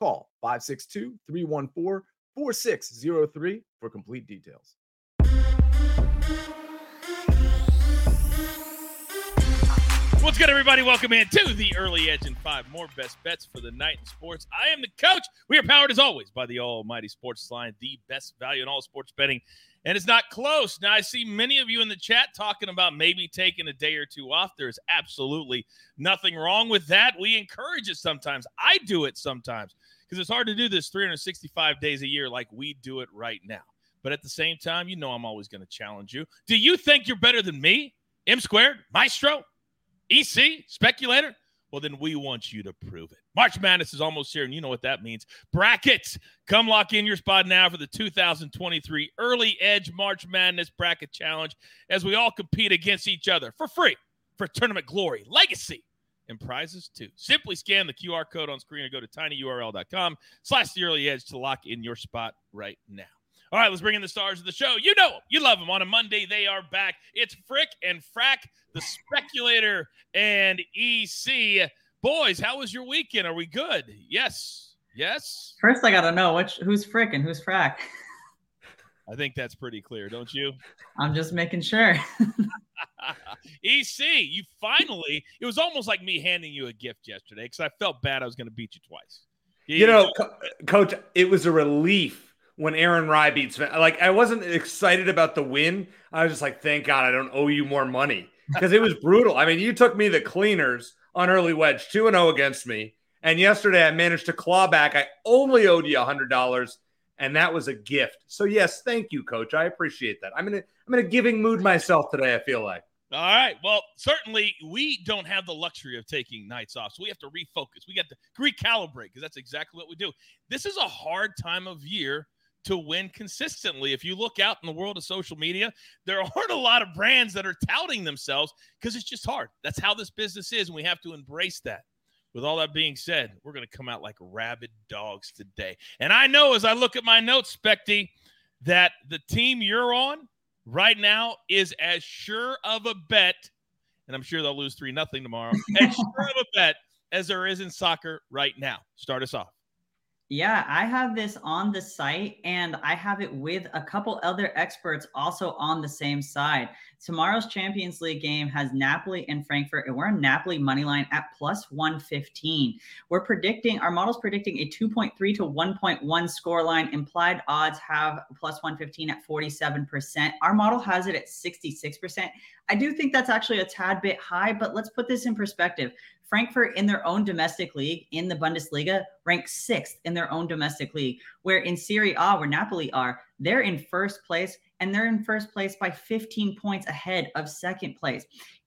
Call 562 314 4603 for complete details. What's good, everybody? Welcome in to the Early Edge and five more best bets for the night in sports. I am the coach. We are powered as always by the Almighty SportsLine, the best value in all sports betting. And it's not close. Now, I see many of you in the chat talking about maybe taking a day or two off. There's absolutely nothing wrong with that. We encourage it sometimes. I do it sometimes because it's hard to do this 365 days a year like we do it right now. But at the same time, you know I'm always going to challenge you. Do you think you're better than me? M squared, Maestro, EC, Speculator? Well, then we want you to prove it. March Madness is almost here, and you know what that means. Brackets. Come lock in your spot now for the 2023 Early Edge March Madness Bracket Challenge as we all compete against each other for free for tournament glory, legacy, and prizes too. Simply scan the QR code on screen or go to tinyurl.com slash the early edge to lock in your spot right now. All right, let's bring in the stars of the show. You know, them, you love them. On a Monday, they are back. It's Frick and Frack, the speculator and EC. Boys, how was your weekend? Are we good? Yes. Yes. First, I got to know which who's Frick and who's Frack. I think that's pretty clear, don't you? I'm just making sure. EC, you finally, it was almost like me handing you a gift yesterday because I felt bad I was going to beat you twice. You know, Co- coach, it was a relief when Aaron Rai beats like I wasn't excited about the win. I was just like, thank God I don't owe you more money because it was brutal. I mean, you took me the cleaners on early wedge, two and zero oh against me, and yesterday I managed to claw back. I only owed you a hundred dollars, and that was a gift. So yes, thank you, Coach. I appreciate that. I'm in a I'm in a giving mood myself today. I feel like. All right. Well, certainly we don't have the luxury of taking nights off. So we have to refocus. We got to recalibrate because that's exactly what we do. This is a hard time of year to win consistently. If you look out in the world of social media, there aren't a lot of brands that are touting themselves because it's just hard. That's how this business is, and we have to embrace that. With all that being said, we're going to come out like rabid dogs today. And I know as I look at my notes, Specty, that the team you're on right now is as sure of a bet, and I'm sure they'll lose 3 nothing tomorrow, as sure of a bet as there is in soccer right now. Start us off. Yeah, I have this on the site and I have it with a couple other experts also on the same side. Tomorrow's Champions League game has Napoli and Frankfurt, and we're on Napoli money line at plus 115. We're predicting, our model's predicting a 2.3 to 1.1 score line. Implied odds have plus 115 at 47%. Our model has it at 66%. I do think that's actually a tad bit high, but let's put this in perspective. Frankfurt in their own domestic league in the Bundesliga ranks sixth in their own domestic league, where in Serie A, where Napoli are, they're in first place and they're in first place by 15 points ahead of second place.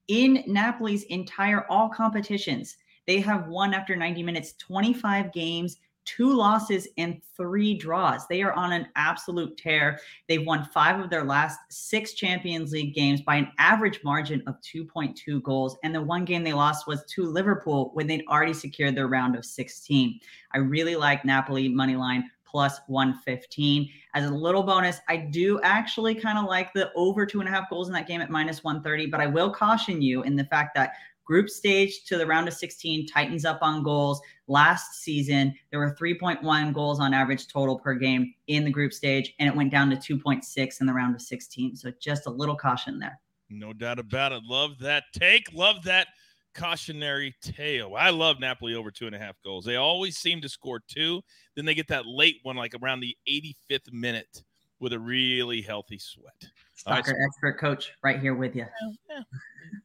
In Napoli's entire all competitions, they have won after 90 minutes 25 games, two losses and three draws. They are on an absolute tear. They've won five of their last six Champions League games by an average margin of 2.2 goals. And the one game they lost was to Liverpool when they'd already secured their round of 16. I really like Napoli money line plus 115. As a little bonus, I do actually kind of like the over two and a half goals in that game at minus 130, but I will caution you in the fact that Group stage to the round of 16 tightens up on goals. Last season, there were 3.1 goals on average total per game in the group stage, and it went down to 2.6 in the round of 16. So just a little caution there. No doubt about it. Love that take. Love that cautionary tale. I love Napoli over two and a half goals. They always seem to score two. Then they get that late one, like around the 85th minute, with a really healthy sweat. Soccer right, expert coach right here with you. Yeah, yeah.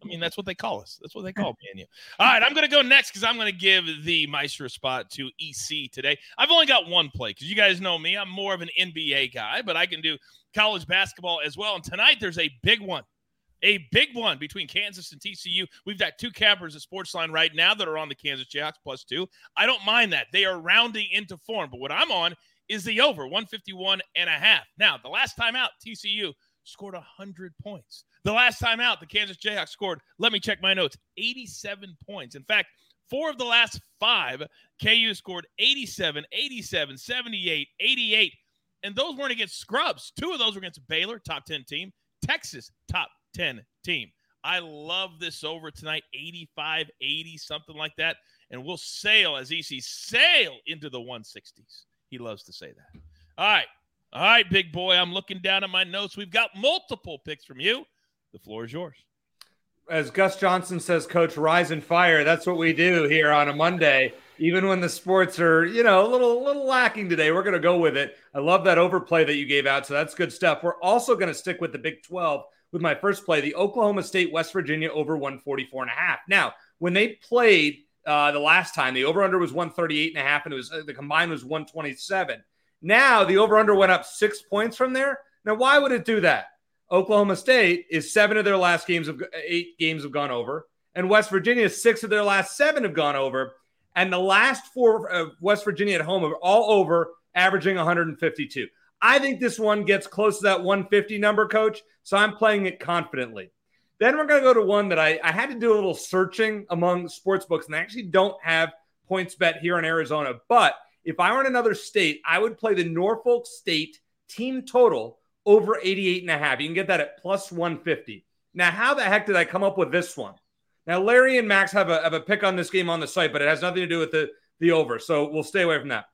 I mean, that's what they call us. That's what they call me and you. All right, I'm going to go next because I'm going to give the Maestro spot to EC today. I've only got one play because you guys know me. I'm more of an NBA guy, but I can do college basketball as well. And tonight there's a big one. A big one between Kansas and TCU. We've got two cappers at Sportsline right now that are on the Kansas Jayhawks plus two. I don't mind that. They are rounding into form. But what I'm on is the over 151 and a half. Now, the last time out, TCU scored 100 points. The last time out, the Kansas Jayhawks scored, let me check my notes, 87 points. In fact, four of the last five, KU scored 87, 87, 78, 88. And those weren't against scrubs. Two of those were against Baylor, top 10 team, Texas, top 10 team. I love this over tonight, 85, 80, something like that. And we'll sail as EC sail into the 160s. He loves to say that. All right. All right, big boy. I'm looking down at my notes. We've got multiple picks from you. The floor is yours. As Gus Johnson says, Coach, rise and fire. That's what we do here on a Monday. Even when the sports are, you know, a little, little lacking today, we're going to go with it. I love that overplay that you gave out. So that's good stuff. We're also going to stick with the Big 12 with my first play, the Oklahoma State West Virginia over 144 and a half. Now, when they played uh, the last time, the over under was 138 and a half, and it was uh, the combined was 127. Now the over under went up six points from there. Now, why would it do that? Oklahoma State is seven of their last games of eight games have gone over, and West Virginia six of their last seven have gone over, and the last four of West Virginia at home are all over, averaging 152. I think this one gets close to that 150 number, coach. So I'm playing it confidently. Then we're going to go to one that I, I had to do a little searching among sports books, and I actually don't have PointsBet here in Arizona. But if I were in another state, I would play the Norfolk State team total over 88 and a half. You can get that at plus 150. Now, how the heck did I come up with this one? Now, Larry and Max have a, have a pick on this game on the site, but it has nothing to do with the, the over. So we'll stay away from that.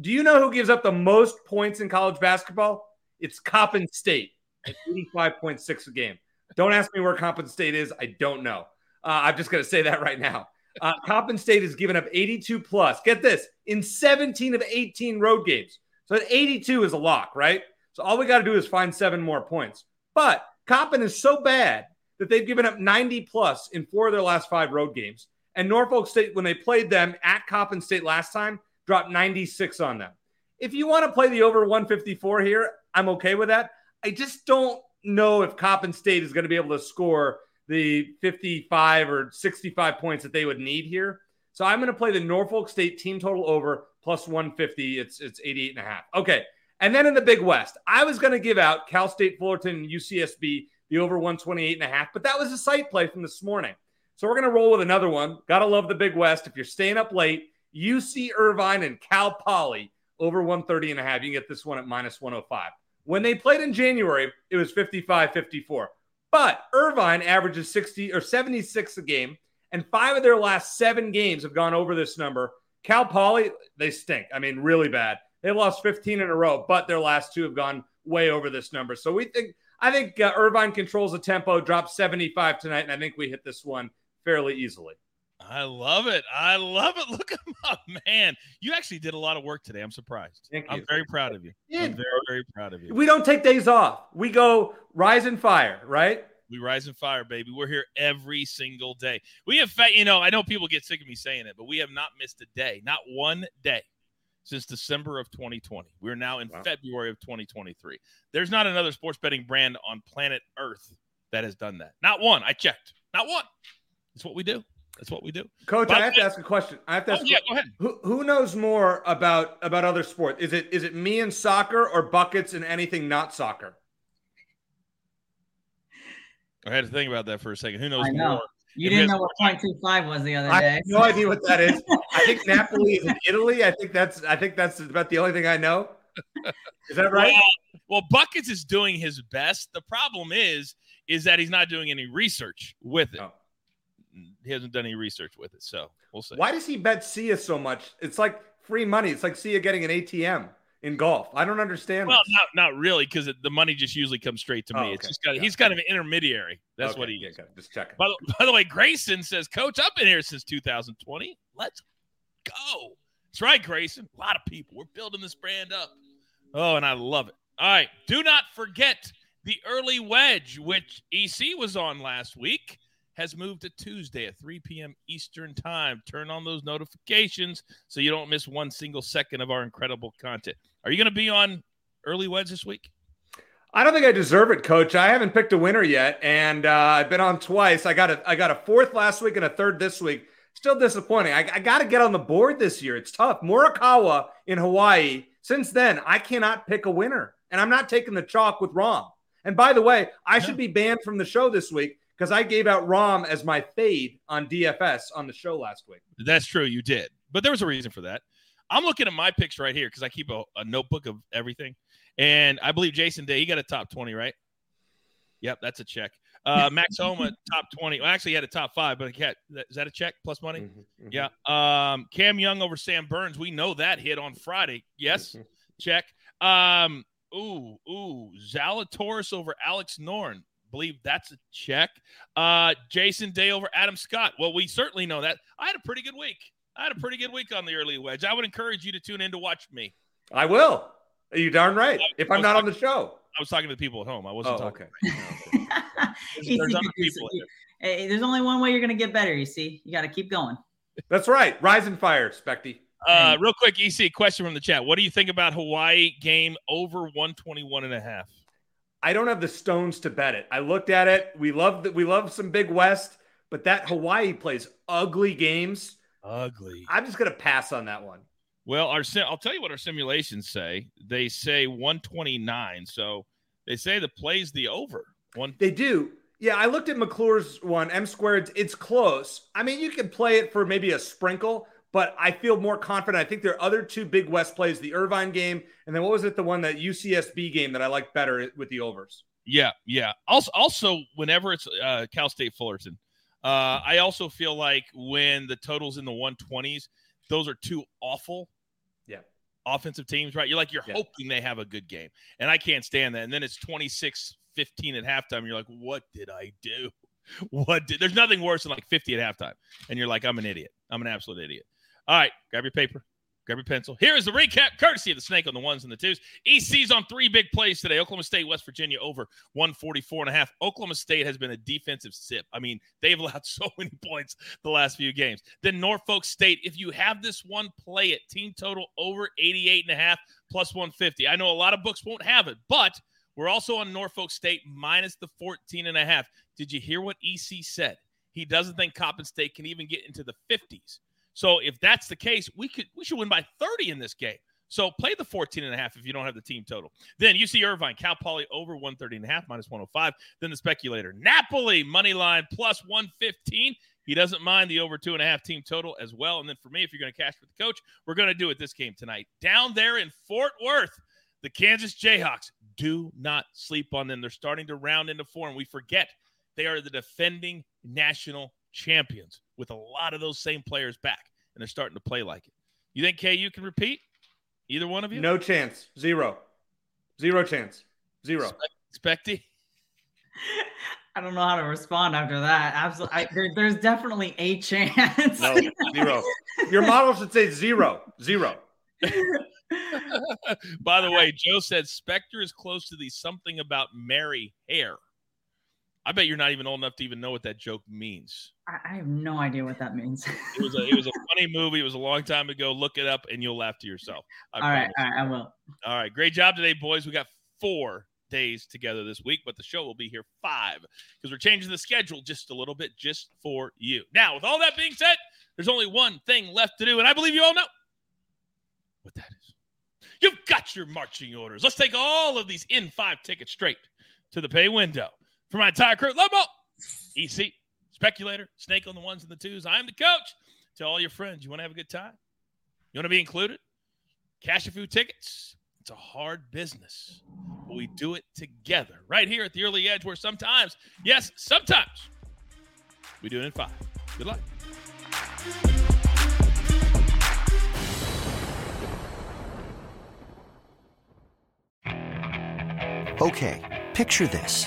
Do you know who gives up the most points in college basketball? It's Coppin State at 85.6 a game. Don't ask me where Coppin State is. I don't know. Uh, I'm just going to say that right now. Uh, Coppin State has given up 82 plus. Get this in 17 of 18 road games. So 82 is a lock, right? So all we got to do is find seven more points. But Coppin is so bad that they've given up 90 plus in four of their last five road games. And Norfolk State, when they played them at Coppin State last time, dropped 96 on them. If you want to play the over 154 here, I'm okay with that. I just don't know if Coppin State is going to be able to score the 55 or 65 points that they would need here. So I'm going to play the Norfolk State team total over plus 150. It's it's 88 and a half. Okay. And then in the Big West, I was going to give out Cal State Fullerton UCSB the over 128 and a half, but that was a site play from this morning. So we're going to roll with another one. Got to love the Big West. If you're staying up late, UC Irvine and Cal Poly over 130 and a half. You can get this one at minus 105. When they played in January, it was 55 54. But Irvine averages 60 or 76 a game, and five of their last seven games have gone over this number. Cal Poly, they stink. I mean, really bad. They lost 15 in a row, but their last two have gone way over this number. So we think, I think uh, Irvine controls the tempo, drops 75 tonight, and I think we hit this one fairly easily. I love it. I love it. Look at my man. You actually did a lot of work today. I'm surprised. Thank you. I'm very proud of you. Yeah. I'm very, very proud of you. We don't take days off. We go rise and fire, right? We rise and fire, baby. We're here every single day. We have, you know, I know people get sick of me saying it, but we have not missed a day, not one day since December of 2020. We're now in Wow. February of 2023. There's not another sports betting brand on planet Earth that has done that. Not one. I checked. Not one. It's what we do. That's what we do. Coach, By I the have to ask a question. I have to Oh, ask. a yeah, go ahead. Who, who knows more about about other sports? Is it is it me and soccer or buckets and anything not soccer? I had to think about that for a second. Who knows I know. more? You didn't know what 0.25 was the other I day. have no idea what that is. I think Napoli is in Italy. I think that's I think that's about the only thing I know. Is that right? Well, well, Buckets is doing his best. The problem is, is that he's not doing any research with it. Oh. He hasn't done any research with it, so we'll see. Why does he bet Sia so much? It's like free money. It's like Sia getting an ATM in golf. I don't understand. Well, this. not not really, because the money just usually comes straight to oh, me. Oh, It's just Yeah. he's kind of an intermediary. That's Okay, what he yeah, is. okay, Just checking. By the, by the way, Grayson says, Coach, I've been here since 2020. Let's go. That's right, Grayson. A lot of people. We're building this brand up. Oh, and I love it. All right. Do not forget the early wedge, which EC was on last week, has moved to Tuesday at 3 p.m. Eastern Time. Turn on those notifications so you don't miss one single second of our incredible content. Are you going to be on early wedge this week? I don't think I deserve it, Coach. I haven't picked a winner yet, and uh, I've been on twice. I got a I got a fourth last week and a third this week. Still disappointing. I, I got to get on the board this year. It's tough. Morikawa in Hawaii Since then, I cannot pick a winner, and I'm not taking the chalk with Rahm. And by the way, I no. should be banned from the show this week because I gave out Rahm as my fade on DFS on the show last week. That's true, you did, but there was a reason for that. I'm looking at my picks right here because I keep a, a, notebook of everything, and I believe Jason Day he got a top 20, right? Yep, that's a check. Uh, Max Homa top 20. Well, actually, he had a top five, but he had, is that a check plus money? Mm-hmm, mm-hmm. Yeah. Um, Cam Young over Sam Burns. We know that hit on Friday. Yes, mm-hmm. check. Um, ooh, ooh, Zalatoris over Alex Noren believe that's a check. Uh, Jason Day over Adam Scott. Well, we certainly know that. I had a pretty good week. I had a pretty good week on the early wedge. I would encourage you to tune in to watch me. I will. Are you darn right. If I'm not talking, on the show, I was talking to the people at home. I wasn't oh, talking. Okay. there's, there's other people. Hey, there's only one way you're going to get better. You see, you got to keep going. That's right. Rise and fire, Specty. Uh, real quick, EC question from the chat. What do you think about Hawaii game over 121 and a half? I don't have the stones to bet it. I looked at it. We love that. We love some Big West, but that Hawaii plays ugly games. Ugly. I'm just gonna pass on that one. Well, our I'll tell you what our simulations say. They say 129. So they say the plays the over. One. They do. Yeah, I looked at McClure's one, M squared. It's close. I mean, you can play it for maybe a sprinkle, but I feel more confident. I think there are other two big West plays: the Irvine game, and then what was it? The one that UCSB game that I like better with the overs. Yeah, yeah. Also, also, whenever it's uh, Cal State Fullerton, uh, I also feel like when the totals in the 120s, those are two awful. Yeah. Offensive teams, right? You're like you're yeah. hoping they have a good game, and I can't stand that. And then it's 26 15 at halftime. You're like, what did I do? What did? There's nothing worse than like 50 at halftime, and you're like, I'm an idiot. I'm an absolute idiot. All right, grab your paper, grab your pencil. Here is the recap, courtesy of the snake on the ones and the twos. EC's on three big plays today. Oklahoma State, West Virginia over 144 and a half. Oklahoma State has been a defensive sip. I mean, they've allowed so many points the last few games. Then Norfolk State, if you have this one, play it. Team total over 88 and a half plus 150. I know a lot of books won't have it, but we're also on Norfolk State minus the 14 and a half. Did you hear what EC said? He doesn't think Coppin State can even get into the 50s. So if that's the case, we could we should win by 30 in this game. So play the 14 and a half if you don't have the team total. Then UC Irvine, Cal Poly over 130 and a half, minus 105. Then the speculator, Napoli, money line plus 115. He doesn't mind the over two and a half team total as well. And then for me, if you're going to cash with the coach, we're going to do it this game tonight. Down there in Fort Worth, the Kansas Jayhawks, do not sleep on them. They're starting to round into form. We forget they are the defending national champions with a lot of those same players back, and they're starting to play like it. You think KU can repeat? Either one of you? No chance. Zero. Zero chance. Zero. Specty? I don't know how to respond after that. Absolutely. I, there, there's definitely a chance. No, zero. Your model should say zero. Zero. By the way, Joe said Spector is close to the something about Mary hair. I bet you're not even old enough to even know what that joke means. I have no idea what that means. it was a it was a funny movie. It was a long time ago. Look it up and you'll laugh to yourself. I all right, all right, I will. All right, great job today, boys. We got four days together this week, but the show will be here five because we're changing the schedule just a little bit just for you. Now, with all that being said, there's only one thing left to do, and I believe you all know what that is. You've got your marching orders. Let's take all of these in five tickets straight to the pay window. For my entire crew, love Lobo, EC, Speculator, Snake on the ones and the twos. I am the coach. Tell all your friends you want to have a good time. You want to be included? Cash a few tickets. It's a hard business, but we do it together right here at the early edge where sometimes, yes, sometimes we do it in five. Good luck. Okay, picture this.